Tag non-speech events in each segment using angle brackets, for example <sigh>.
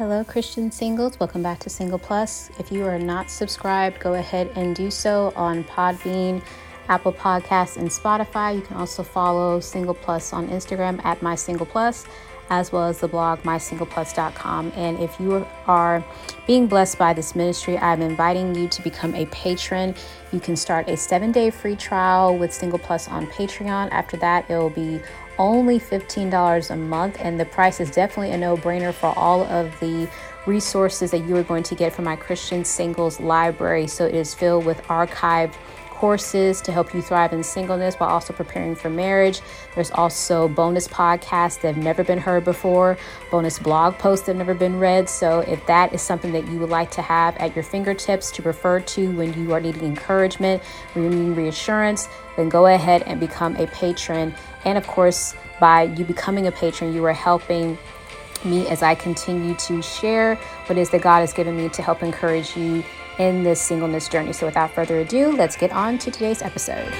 Hello, Christian singles. Welcome back to Single Plus. If you are not subscribed, go ahead and do so on Podbean, Apple Podcasts, and Spotify. You can also follow Single Plus on Instagram at My Single Plus, as well as the blog mysingleplus.com. And if you are being blessed by this ministry, I'm inviting you to become a patron. You can start a seven day free trial with Single Plus on Patreon. After that, it will be only $15 a month, and the price is definitely a no brainer for all of the resources that you are going to get from my Christian Singles library. So it is filled with archived courses to help you thrive in singleness while also preparing for marriage. There's also bonus podcasts that have never been heard before, bonus blog posts that have never been read. So if that is something that you would like to have at your fingertips to refer to when you are needing encouragement, when you're needing reassurance, then go ahead and become a patron. And of course, by you becoming a patron, you are helping me as I continue to share what is that God has given me to help encourage you in this singleness journey. So, without further ado, let's get on to today's episode.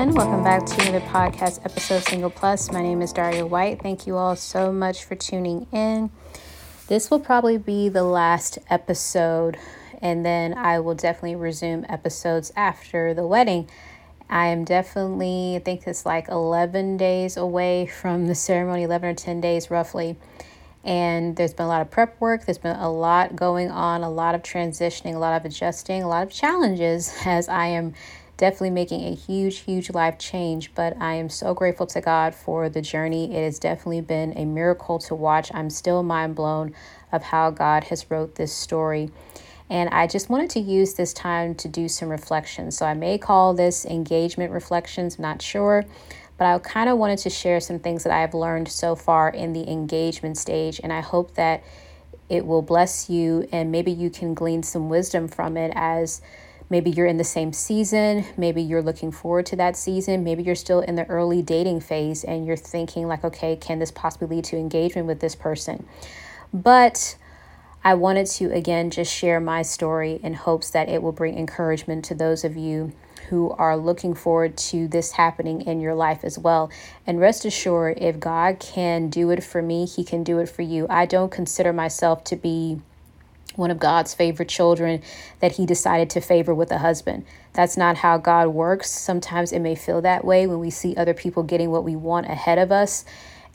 Everyone. Welcome back to another podcast episode, Single Plus. My name is Daria White. Thank you all so much for tuning in. This will probably be the last episode, and then I will definitely resume episodes after the wedding. I am definitely, I think it's like 11 days away from the ceremony, 11 or 10 days roughly. And there's been a lot of prep work, there's been a lot going on, a lot of transitioning, a lot of adjusting, a lot of challenges <laughs> as I am definitely making a huge, huge life change. But I am so grateful to God for the journey. It has definitely been a miracle to watch. I'm still mind blown of how God has wrote this story. And I just wanted to use this time to do some reflections. So I may call this engagement reflections, I'm not sure. But I kind of wanted to share some things that I have learned so far in the engagement stage. And I hope that it will bless you and maybe you can glean some wisdom from it as Maybe you're in the same season. Maybe you're looking forward to that season. Maybe you're still in the early dating phase and you're thinking, like, okay, can this possibly lead to engagement with this person? But I wanted to again just share my story in hopes that it will bring encouragement to those of you who are looking forward to this happening in your life as well. And rest assured, if God can do it for me, He can do it for you. I don't consider myself to be one of God's favorite children that he decided to favor with a husband. That's not how God works. Sometimes it may feel that way when we see other people getting what we want ahead of us.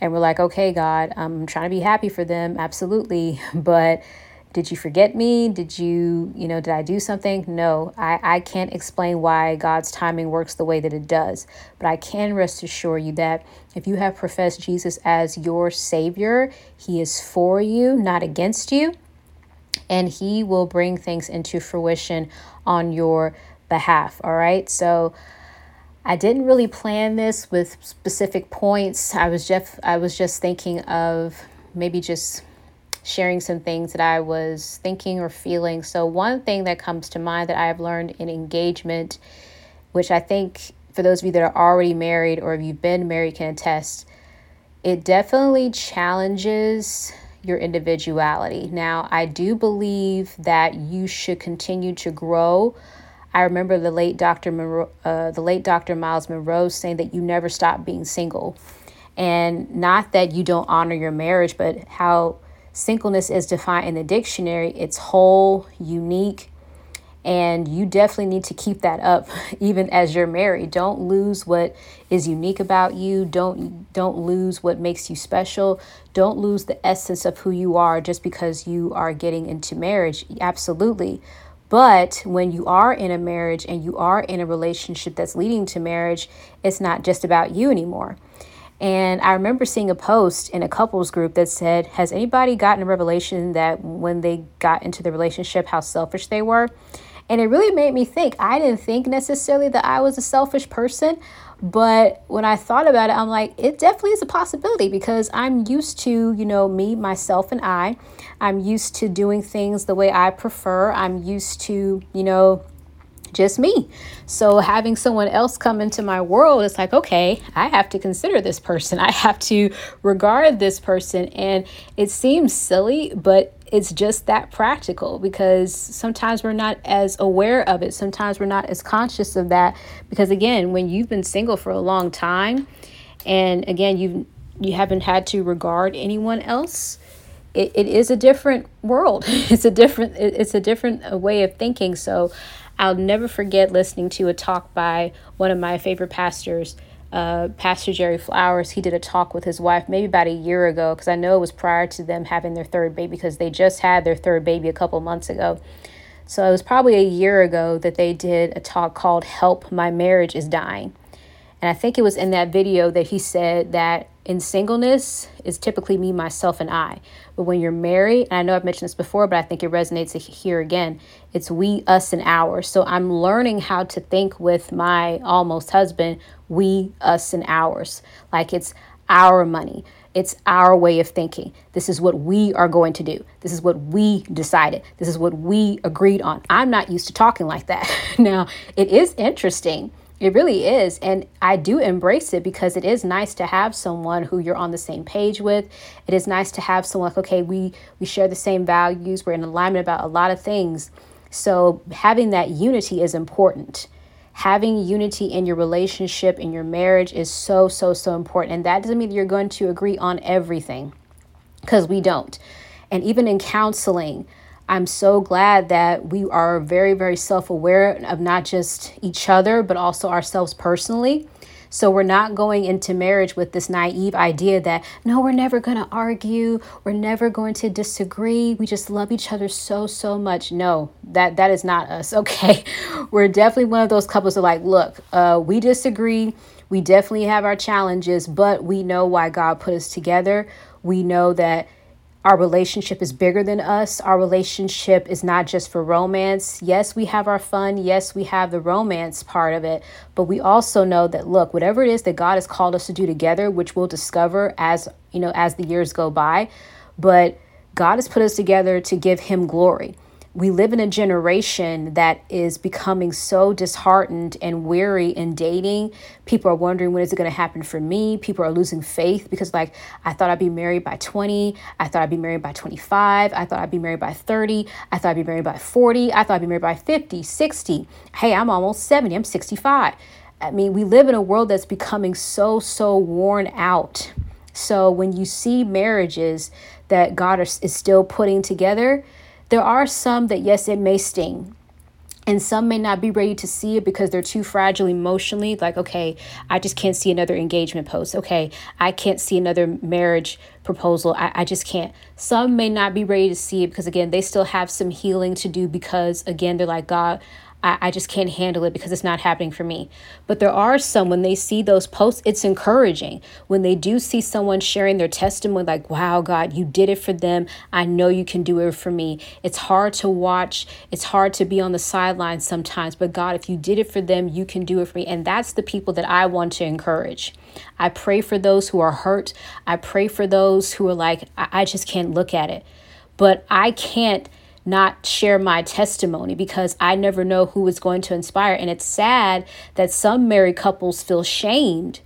And we're like, okay, God, I'm trying to be happy for them. Absolutely. <laughs> But did you forget me? Did you, you know, did I do something? No, I, I can't explain why God's timing works the way that it does. But I can rest assure you that if you have professed Jesus as your Savior, He is for you, not against you and He will bring things into fruition on your behalf. All right. So, I didn't really plan this with specific points. I was just I was just thinking of maybe just sharing some things that I was thinking or feeling. So one thing that comes to mind that I have learned in engagement, which I think for those of you that are already married or if you've been married can attest, it definitely challenges your individuality. Now, I do believe that you should continue to grow. I remember the late Dr. Munroe, uh, the late Dr. Myles Munroe saying that you never stop being single, and not that you don't honor your marriage, but how singleness is defined in the dictionary. It's whole, unique, and you definitely need to keep that up <laughs> even as you're married. Don't lose what is unique about you. Don't don't lose what makes you special. Don't lose the essence of who you are just because you are getting into marriage. Absolutely. But when you are in a marriage and you are in a relationship that's leading to marriage it's not just about you anymore. And I remember seeing a post in a couples group that said, Has anybody gotten a revelation that when they got into the relationship, how selfish they were? And it really made me think. I didn't think necessarily that I was a selfish person, but when I thought about it, I'm like, it definitely is a possibility because I'm used to, you know, me, myself, and I. I'm used to doing things the way I prefer. I'm used to, you know, just me. So having someone else come into my world, it's like, okay, I have to consider this person. <laughs> I have to regard this person. And it seems silly, but it's just that practical because sometimes we're not as aware of it. Sometimes we're not as conscious of that because again, when you've been single for a long time and again, you you haven't had to regard anyone else, it, it is a different world. <laughs> it's a different it's a different uh, way of thinking. So I'll never forget listening to a talk by one of my favorite pastors, uh, Pastor Jerry Flowers. He did a talk with his wife maybe about a year ago because I know it was prior to them having their third baby because they just had their third baby a couple months ago. So it was probably a year ago that they did a talk called Help My Marriage is Dying. And I think it was in that video that he said that in singleness is typically me, myself, and I. But when you're married, and I know I've mentioned this before, but I think it resonates here again, it's we, us, and ours. So I'm learning how to think with my almost husband, we, us, and ours. Like it's our money. It's our way of thinking. This is what we are going to do. This is what we decided. This is what we agreed on. I'm not used to talking like that. <laughs> now, it is interesting it really is. And I do embrace it because it is nice to have someone who you're on the same page with. It is nice to have someone like, okay, we, we share the same values, we're in alignment about a lot of things. So having that unity is important. Having unity in your relationship, in your marriage is so, so, so important. And that doesn't mean you're going to agree on everything because we don't. And even in counseling, I'm so glad that we are very, very self aware of not just each other, but also ourselves personally. So we're not going into marriage with this naive idea that, no, we're never going to argue, we're never going to disagree, we just love each other so, so much. No, that, that is not us, <laughs> okay? we're definitely one of those couples that, like, look, uh, we disagree, we definitely have our challenges, but we know why God put us together. We know that our relationship is bigger than us. Our relationship is not just for romance. Yes, we have our fun. Yes, we have the romance part of it. But we also know that look, whatever it is that God has called us to do together, which we'll discover as, you know, as the years go by, but God has put us together to give him glory we live in a generation that is becoming so disheartened and weary in dating. People are wondering when is it going to happen for me? People are losing faith because like I thought I'd be married by 20, I thought I'd be married by 25, I thought I'd be married by 30, I thought I'd be married by 40, I thought I'd be married by 50, 60. Hey, I'm almost 70, I'm 65. I mean, we live in a world that's becoming so so worn out. So when you see marriages that God is, still putting together, there are some that, yes, it may sting. And some may not be ready to see it because they're too fragile emotionally. Like, okay, I just can't see another engagement post. Okay, I can't see another marriage proposal. I, I just can't. Some may not be ready to see it because, again, they still have some healing to do because, again, they're like, God, I, I just can't handle it because it's not happening for me. But there are some, when they see those posts, it's encouraging. When they do see someone sharing their testimony, like, wow, God, you did it for them. I know you can do it for me. It's hard to watch, it's hard to be on the sidelines sometimes. But God, if you did it for them, you can do it for me. And that's the people that I want to encourage. I pray for those who are hurt. I pray for those who are like, I, I just can't look at it. But I can't not share my testimony because I never know who is going to inspire. And it's sad that some married couples feel shamed.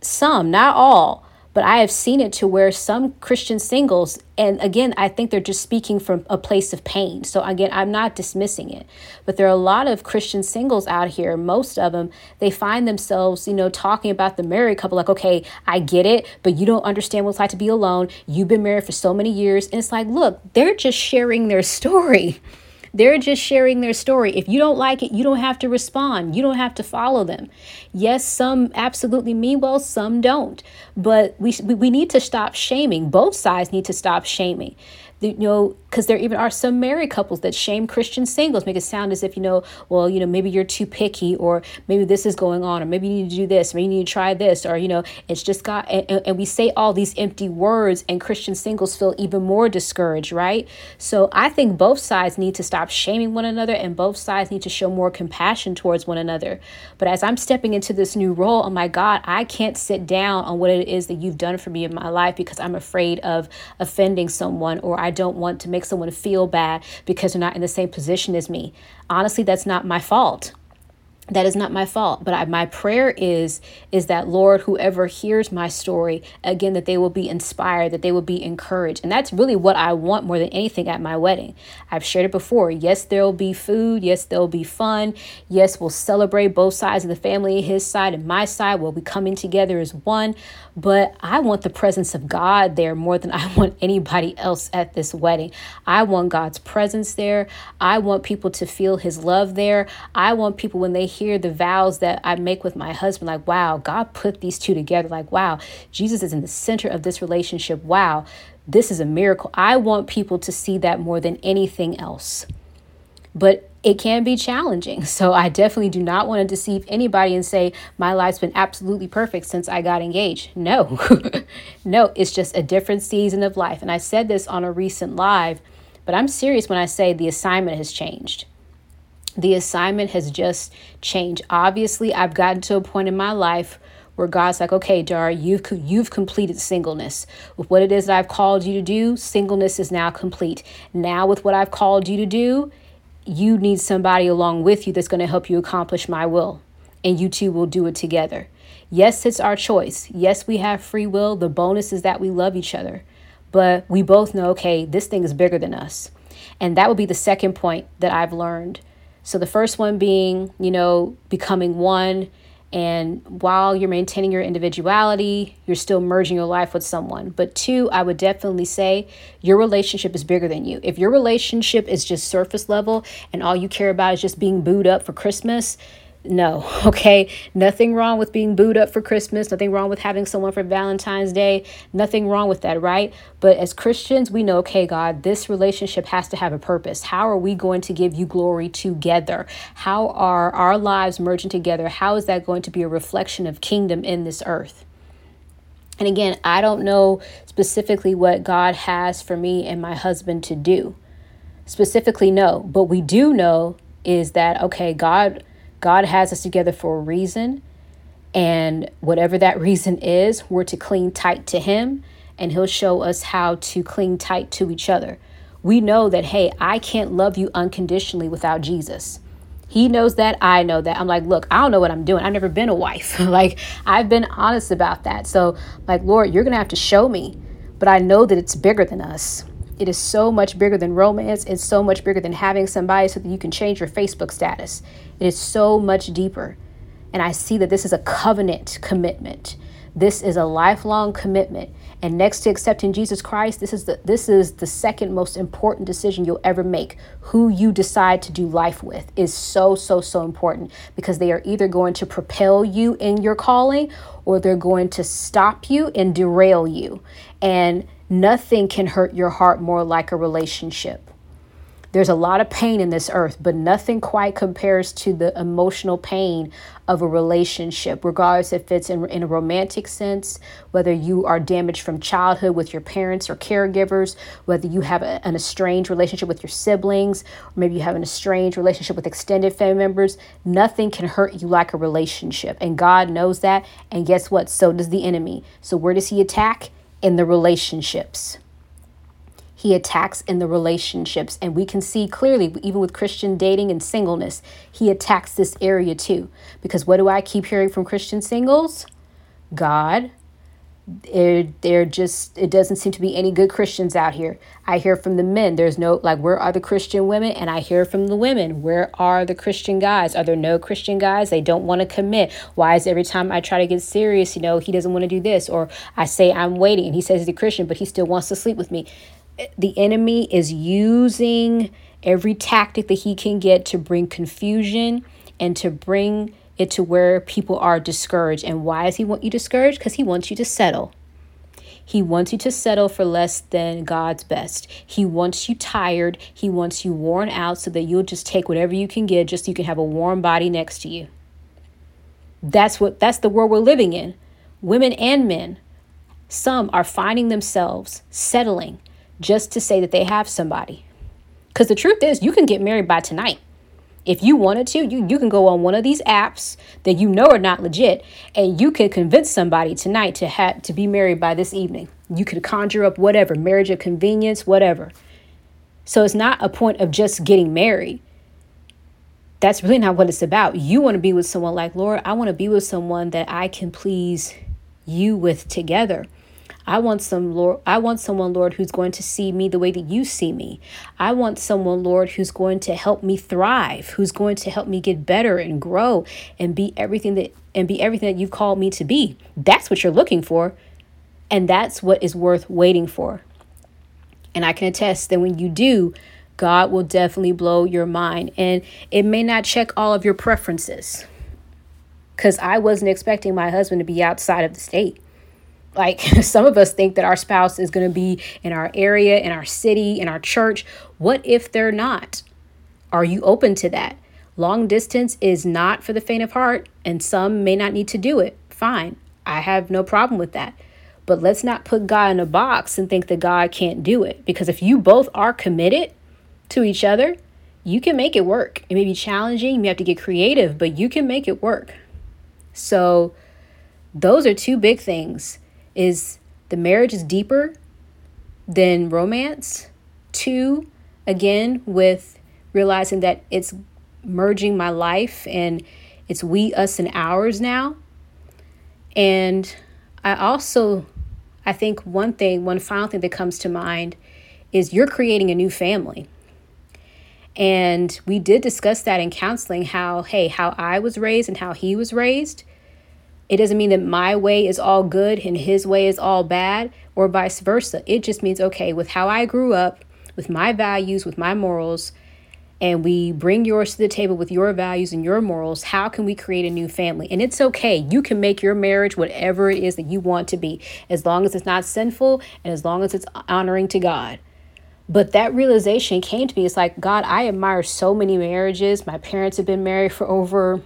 Some, not all, but I have seen it to where some Christian singles, and again, I think they're just speaking from a place of pain. So again, I'm not dismissing it, but there are a lot of Christian singles out here. Most of them, they find themselves, you know, talking about the married couple, like, okay, I get it, but you don't understand what it's like to be alone. You've been married for so many years. And it's like, look, they're just sharing their <laughs> story. They're just sharing their story. If you don't like it, you don't have to respond. You don't have to follow them. Yes, some absolutely mean well, some don't. But we, we need to stop shaming. Both sides need to stop shaming you know, because there even are some married couples that shame Christian singles, make it sound as if, you know, well, you know, maybe you're too picky, or maybe this is going on, or maybe you need to do this, maybe you need to try this, or, you know, it's just got, and, and we say all these empty words, and Christian singles feel even more discouraged, right? So I think both sides need to stop shaming one another, and both sides need to show more compassion towards one another. But as I'm stepping into this new role, oh my God, I can't sit down on what it is that you've done for me in my life because I'm afraid of offending someone, or I don't want to make someone feel bad because they're not in the same position as me. Honestly, that's not my fault. That is not my fault. But I, my prayer is is that lord whoever hears my story again that they will be inspired that they will be encouraged. And that's really what i want more than anything at my wedding. I've shared it before. Yes there'll be food. Yes there'll be fun. Yes we'll celebrate both sides of the family his side and my side we'll be coming together as one but i want the presence of god there more than <laughs> i want anybody else at this wedding i want god's presence there i want people to feel his love there i want people when they hear the vows that I make with my husband, like, wow, God put these two together. Like, wow, Jesus is in the center of this relationship. Wow, this is a miracle. I want people to see that more than anything else. But it can be challenging. <laughs> So I definitely do not want to deceive anybody and say my life's been absolutely perfect since I got engaged. No, <laughs> no, it's just a different season of life. And I said this on a recent live, but I'm serious when I say the assignment has changed the assignment has just changed. Obviously, I've gotten to a point in my life where God's like, okay, Dar, you've you've completed singleness. With what it is that I've called you to do, singleness is now complete. Now, with what I've called you to do, you need somebody along with you that's going to help you accomplish my will, and you two will do it together. Yes, it's our choice. Yes, we have free will. The bonus is that we love each other, but we both know, okay, this thing is bigger than us. And that would be the second point that I've learned so the first one being, you know, becoming one. And while you're maintaining your individuality, you're still merging your life with someone. But two, I would definitely say your relationship is bigger than you. If your relationship is just surface level and all you care about is just being booed up for Christmas, no, <laughs> okay? Nothing wrong with being booed up for Christmas, nothing wrong with having someone for Valentine's Day, nothing wrong with that, right? But as Christians, we know, okay, God, this relationship has to have a purpose. How are we going to give you glory together? How are our lives merging together? How is that going to be a reflection of kingdom in this earth? And again, I don't know specifically what God has for me and my husband to do. Specifically, no. But we do know is that, okay, God God has us together for a reason. And whatever that reason is, we're to cling tight to Him, and He'll show us how to cling tight to each other. We know that, hey, I can't love you unconditionally without Jesus. He knows that. I know that. I'm like, look, I don't know what I'm doing. I've never been a wife. <laughs> like, I've been honest about that. So, like, Lord, you're going to have to show me. But I know that it's bigger than us. It is so much bigger than romance. It's so much bigger than having somebody so that you can change your Facebook status. It is so much deeper. And I see that this is a covenant commitment. This is a lifelong commitment. And next to accepting Jesus Christ, this is the this is the second most important decision you'll ever make. Who you decide to do life with is so so so important because they are either going to propel you in your calling or they're going to stop you and derail you. And Nothing can hurt your heart more like a relationship. There's a lot of pain in this earth, but nothing quite compares to the emotional pain of a relationship, regardless if it's in, in a romantic sense, whether you are damaged from childhood with your parents or caregivers, whether you have a, an estranged relationship with your siblings, or maybe you have an estranged relationship with extended family members. Nothing can hurt you like a relationship. And God knows that. And guess what? So does the enemy. So, where does he attack? In the relationships. He attacks in the relationships. And we can see clearly, even with Christian dating and singleness, he attacks this area too. Because what do I keep hearing from Christian singles? God, they're, they're just it doesn't seem to be any good christians out here. I hear from the men there's no like where are the christian women? And i hear from the women where are the christian guys? Are there no christian guys? They don't want to commit. Why is every time i try to get serious you know he doesn't want to do this? Or i say i'm waiting and he says he's a christian but he still wants to sleep with me. Eh, the enemy is using every tactic that he can get to bring confusion and to bring it to where people are discouraged. And why does he want you discouraged? Because he wants you to settle. He wants you to settle for less than God's best. He wants you tired. He wants you worn out so that you'll just take whatever you can get just so you can have a warm body next to you. That's what that's the world we're living in. Women and men. Some are finding themselves settling just to say that they have somebody. Cuz the truth is you can get married by tonight If you wanted to, you, you can go on one of these apps that you know are not legit and you can convince somebody tonight to have to be married by this evening. You could conjure up whatever, marriage of convenience, whatever. So it's not a point of just getting married. That's really not what it's about. You want to be with someone like, Lord, I want to be with someone that I can please you with together. I want some Lord I want someone Lord who's going to see me the way that you see me. I want someone Lord who's going to help me thrive, who's going to help me get better and grow and be everything that and be everything that you've called me to be. That's what you're looking for. And that's what is worth waiting for. And I can attest that when you do, God will definitely blow your mind. And it may not check all of your preferences. Because I wasn't expecting my husband to be outside of the state. Like <laughs> some of us think that our spouse is going to be in our area, in our city, in our church. What if they're not? Are you open to that? Long distance is not for the faint of heart, and some may not need to do it. Fine. I have no problem with that. But let's not put God in a box and think that God can't do it. Because if you both are committed to each other, you can make it work. It may be challenging, you may have to get creative, but you can make it work. So, those are two big things is the marriage is deeper than romance. Two, again, with realizing that it's merging my life and it's we, us, and ours now. And I also, I think one thing, one final thing that comes to mind is you're creating a new family. And we did discuss that in counseling how, hey, how I was raised and how he was raised it doesn't mean that my way is all good and his way is all bad, or vice versa. It just means, okay, with how I grew up, with my values, with my morals, and we bring yours to the table with your values and your morals, how can we create a new family? And it's okay. You can make your marriage whatever it is that you want to be, as long as it's not sinful and as long as it's honoring to God. But that realization came to me. It's like, God, I admire so many marriages. My parents have been married for over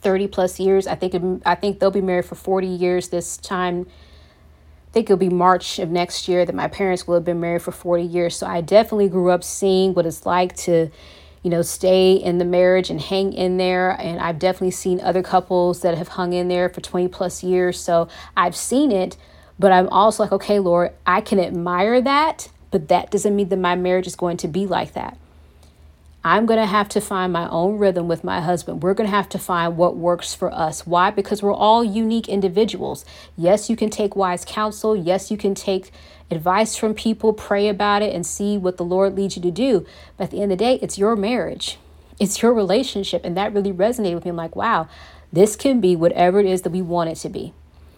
30 plus years. I think I think they'll be married for 40 years this time. I think it'll be March of next year that my parents will have been married for 40 years. So I definitely grew up seeing what it's like to, you know, stay in the marriage and hang in there. And I've definitely seen other couples that have hung in there for 20 plus years. So I've seen it, but I'm also like, okay, Lord, I can admire that, but that doesn't mean that my marriage is going to be like that. I'm going to have to find my own rhythm with my husband. We're going to have to find what works for us. Why? Because we're all unique individuals. Yes, you can take wise counsel. Yes, you can take advice from people, pray about it, and see what the Lord leads you to do. But at the end of the day, it's your marriage, it's your relationship. And that really resonated with me. I'm like, wow, this can be whatever it is that we want it to be.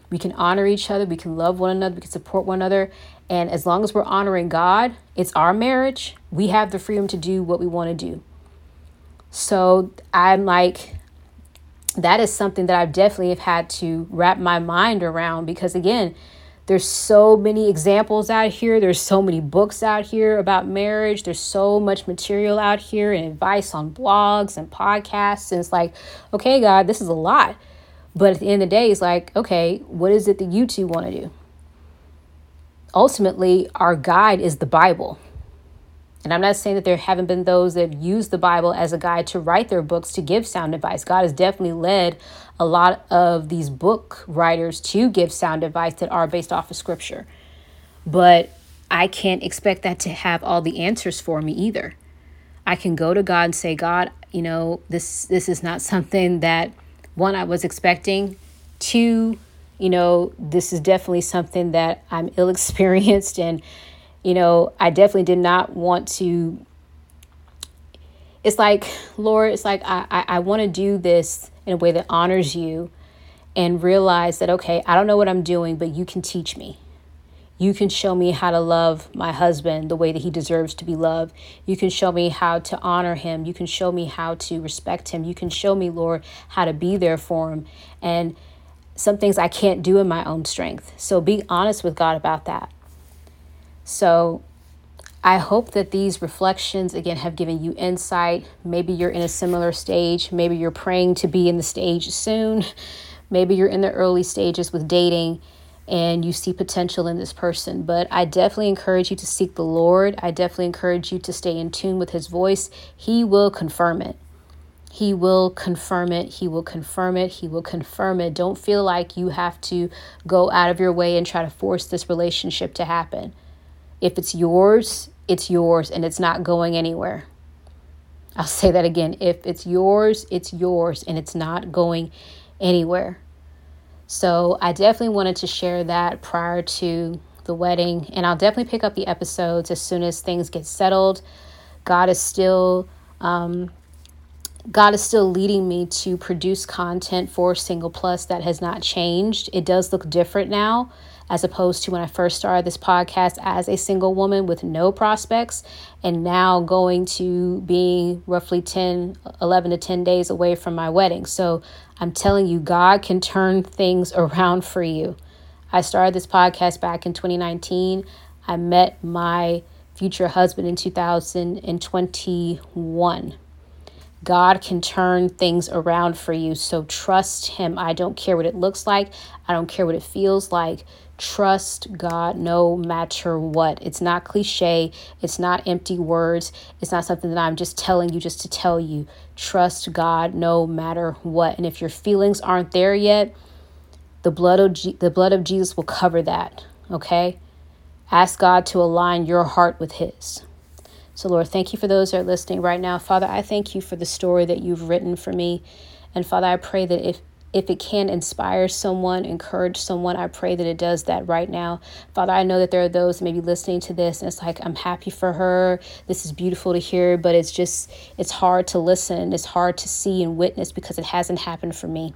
We can honor each other, we can love one another, we can support one another, and as long as we're honoring God, it's our marriage. We have the freedom to do what we want to do. So I'm like, that is something that I've definitely have had to wrap my mind around because, again, there's so many examples out here. There's so many books out here about marriage. There's so much material out here and advice on blogs and podcasts. And it's like, okay, God, this is a lot. But at the end of the day, it's like, okay, what is it that you two want to do? Ultimately, our guide is the Bible. And I'm not saying that there haven't been those that use the Bible as a guide to write their books to give sound advice. God has definitely led a lot of these book writers to give sound advice that are based off of scripture. But I can't expect that to have all the answers for me either. I can go to God and say, God, you know, this this is not something that one I was expecting. Two, you know, this is definitely something that I'm <laughs> ill experienced and, you know, I definitely did not want to. It's like, Lord, it's like I, I, I want to do this in a way that honors you and realize that, okay, I don't know what I'm doing, but you can teach me. You can show me how to love my husband the way that he deserves to be loved. You can show me how to honor him. You can show me how to respect him. You can show me, Lord, how to be there for him. And some things I can't do in my own strength. So be honest with God about that. So I hope that these reflections, again, have given you insight. Maybe you're in a similar stage. Maybe you're praying to be in the stage soon. <laughs> Maybe you're in the early stages with dating and you see potential in this person. But I definitely encourage you to seek the Lord. I definitely encourage you to stay in tune with His voice. He will confirm it. He will confirm it. He will confirm it. He will confirm it. Don't feel like you have to go out of your way and try to force this relationship to happen. If it's yours, it's yours and it's not going anywhere. I'll say that again. If it's yours, it's yours and it's not going anywhere. So I definitely wanted to share that prior to the wedding. And I'll definitely pick up the episodes as soon as things get settled. God is still um, God is still leading me to produce content for Single Plus that has not changed. It does look different now as opposed to when I first started this podcast as a single woman with no prospects and now going to being roughly 10, 11 to 10 days away from my wedding. So I'm telling you, God can turn things <laughs> around for you. I started this podcast back in 2019. I met my future husband in 2021. God can turn things around for you. So trust Him. I don't care what it looks like, I don't care what it feels like. Trust God no matter what. It's not cliche, it's not empty words, it's not something that I'm just telling you just to tell you. Trust God no matter what. And if your feelings aren't there yet, the blood of G- the blood of Jesus will cover that, okay? Ask God to align your heart with his. So, Lord, thank you for those that are listening right now. Father, I thank you for the story that you've written for me. And Father, I pray that if if it can inspire someone, encourage someone, I pray that it does that right now. Father, I know that there are those maybe listening to this and it's like, I'm happy for her. This is beautiful to hear, but it's just, it's hard to listen. It's hard to see and witness because it hasn't happened for me.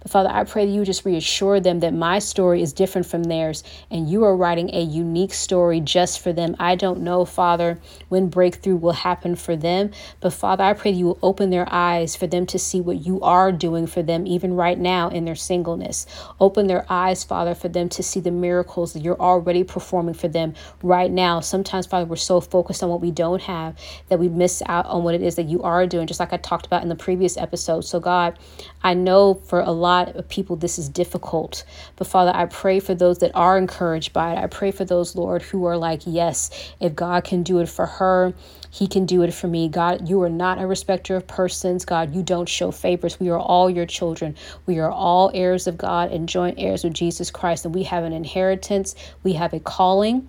But Father, I pray that you just reassure them that my story is different from theirs and you are writing a unique story just for them. I don't know, Father, when breakthrough will happen for them, but Father, I pray that you will open their eyes for them to see what you are doing for them, even right now in their singleness. Open their eyes, Father, for them to see the miracles that you're already performing for them right now. Sometimes, Father, we're so focused on what we don't have that we miss out on what it is that you are doing, just like I talked about in the previous episode. So, God, I know for a lot lot of people this is difficult. But Father, I pray for those that are encouraged by it. I pray for those, Lord, who are like, yes, if God can do it for her, he can do it for me. God, you are not a respecter of persons. God, you don't show favors. We are all your children. We are all heirs of God and joint heirs with Jesus Christ. And we have an inheritance, we have a calling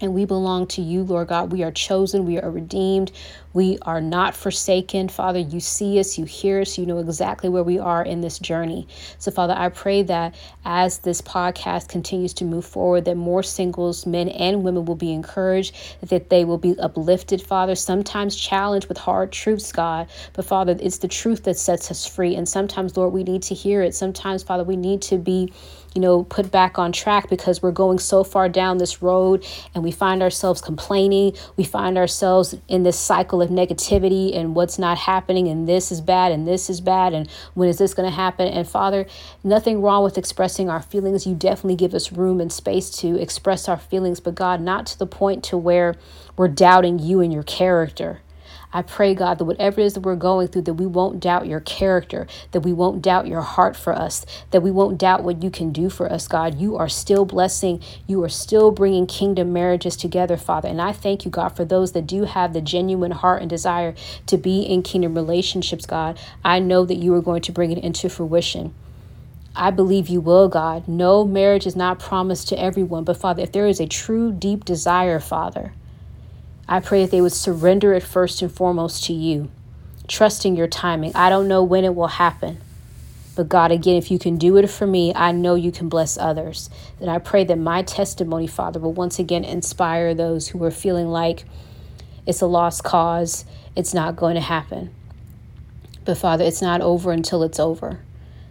and we belong to you, Lord God. We are chosen, we are redeemed, we are not forsaken. Father, you see us, you hear us, you know exactly where we are in this journey. So, Father, I pray that as this podcast continues to move forward, that more singles, men and women, will be encouraged, that they will be uplifted, Father, sometimes challenged with hard truths, God. But, Father, it's the truth that sets us free. And sometimes, Lord, we need to hear it. Sometimes, Father, we need to be you know, put back on track because we're going so far down this road and we find ourselves complaining. We find ourselves in this cycle of negativity and what's not happening and this is bad and this is bad and when is this going to happen? And Father, nothing wrong with expressing our feelings. You definitely give us room and space to express our feelings, but God, not to the point to where we're doubting you and your character. I pray, God, that whatever it is that we're going through, that we won't doubt your character, that we won't doubt your heart for us, that we won't doubt what you can do for us, God. You are still blessing, you are still bringing kingdom marriages together, Father. And I thank you, God, for those that do have the genuine heart and desire to be in kingdom relationships, God. I know that you are going to bring it into fruition. I believe you will, God. No marriage is not promised to everyone, but Father, if there is a true, deep desire, Father, I pray that they would surrender it first and foremost to you, trusting your timing. I don't know when it will happen. But God, again, if you can do it for me, I know you can bless others. And I pray that my testimony, Father, will once again inspire those who are feeling like it's a lost cause, it's not going to happen. But Father, it's not over until it's over.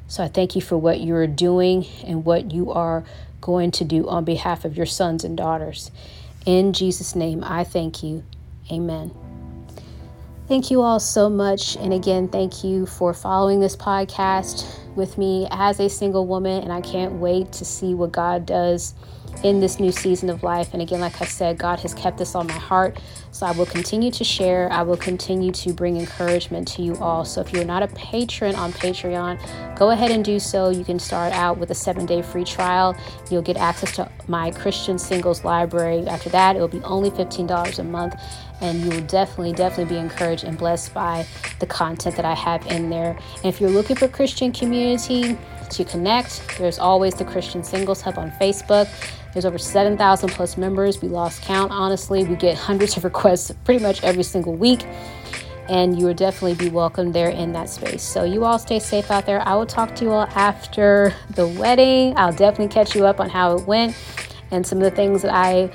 So I thank you for what you're doing and what you are going to do on behalf of your sons and daughters. In Jesus' name, I thank you. Amen. Thank you all so much. And again, thank you for following this podcast with me as a single woman. And I can't wait to see what God does in this new season of life. And again, like I said, God has kept this on my heart. So I will continue to share. I will continue to bring encouragement to you all. So if you're not a patron on Patreon, go ahead and do so. You can start out with a seven day free trial. You'll get access to my Christian singles library. After that, it will be only $15 a month. and you will definitely, definitely be encouraged and blessed by the content that I have in there. And if you're looking for Christian community to connect, there's always the Christian Singles Hub on Facebook. There's over 7,000 plus members. We lost count, honestly. We get hundreds of requests pretty much every single week. And you will definitely be welcome there in that space. So, you all stay safe out there. I will talk to you all after the wedding. I'll definitely catch you up on how it went and some of the things that I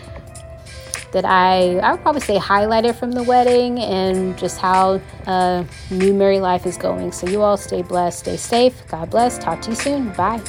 that I I would probably say highlighted from the wedding and just how uh, new married life is going. So you all stay blessed, stay safe. God bless. Talk to you soon. Bye.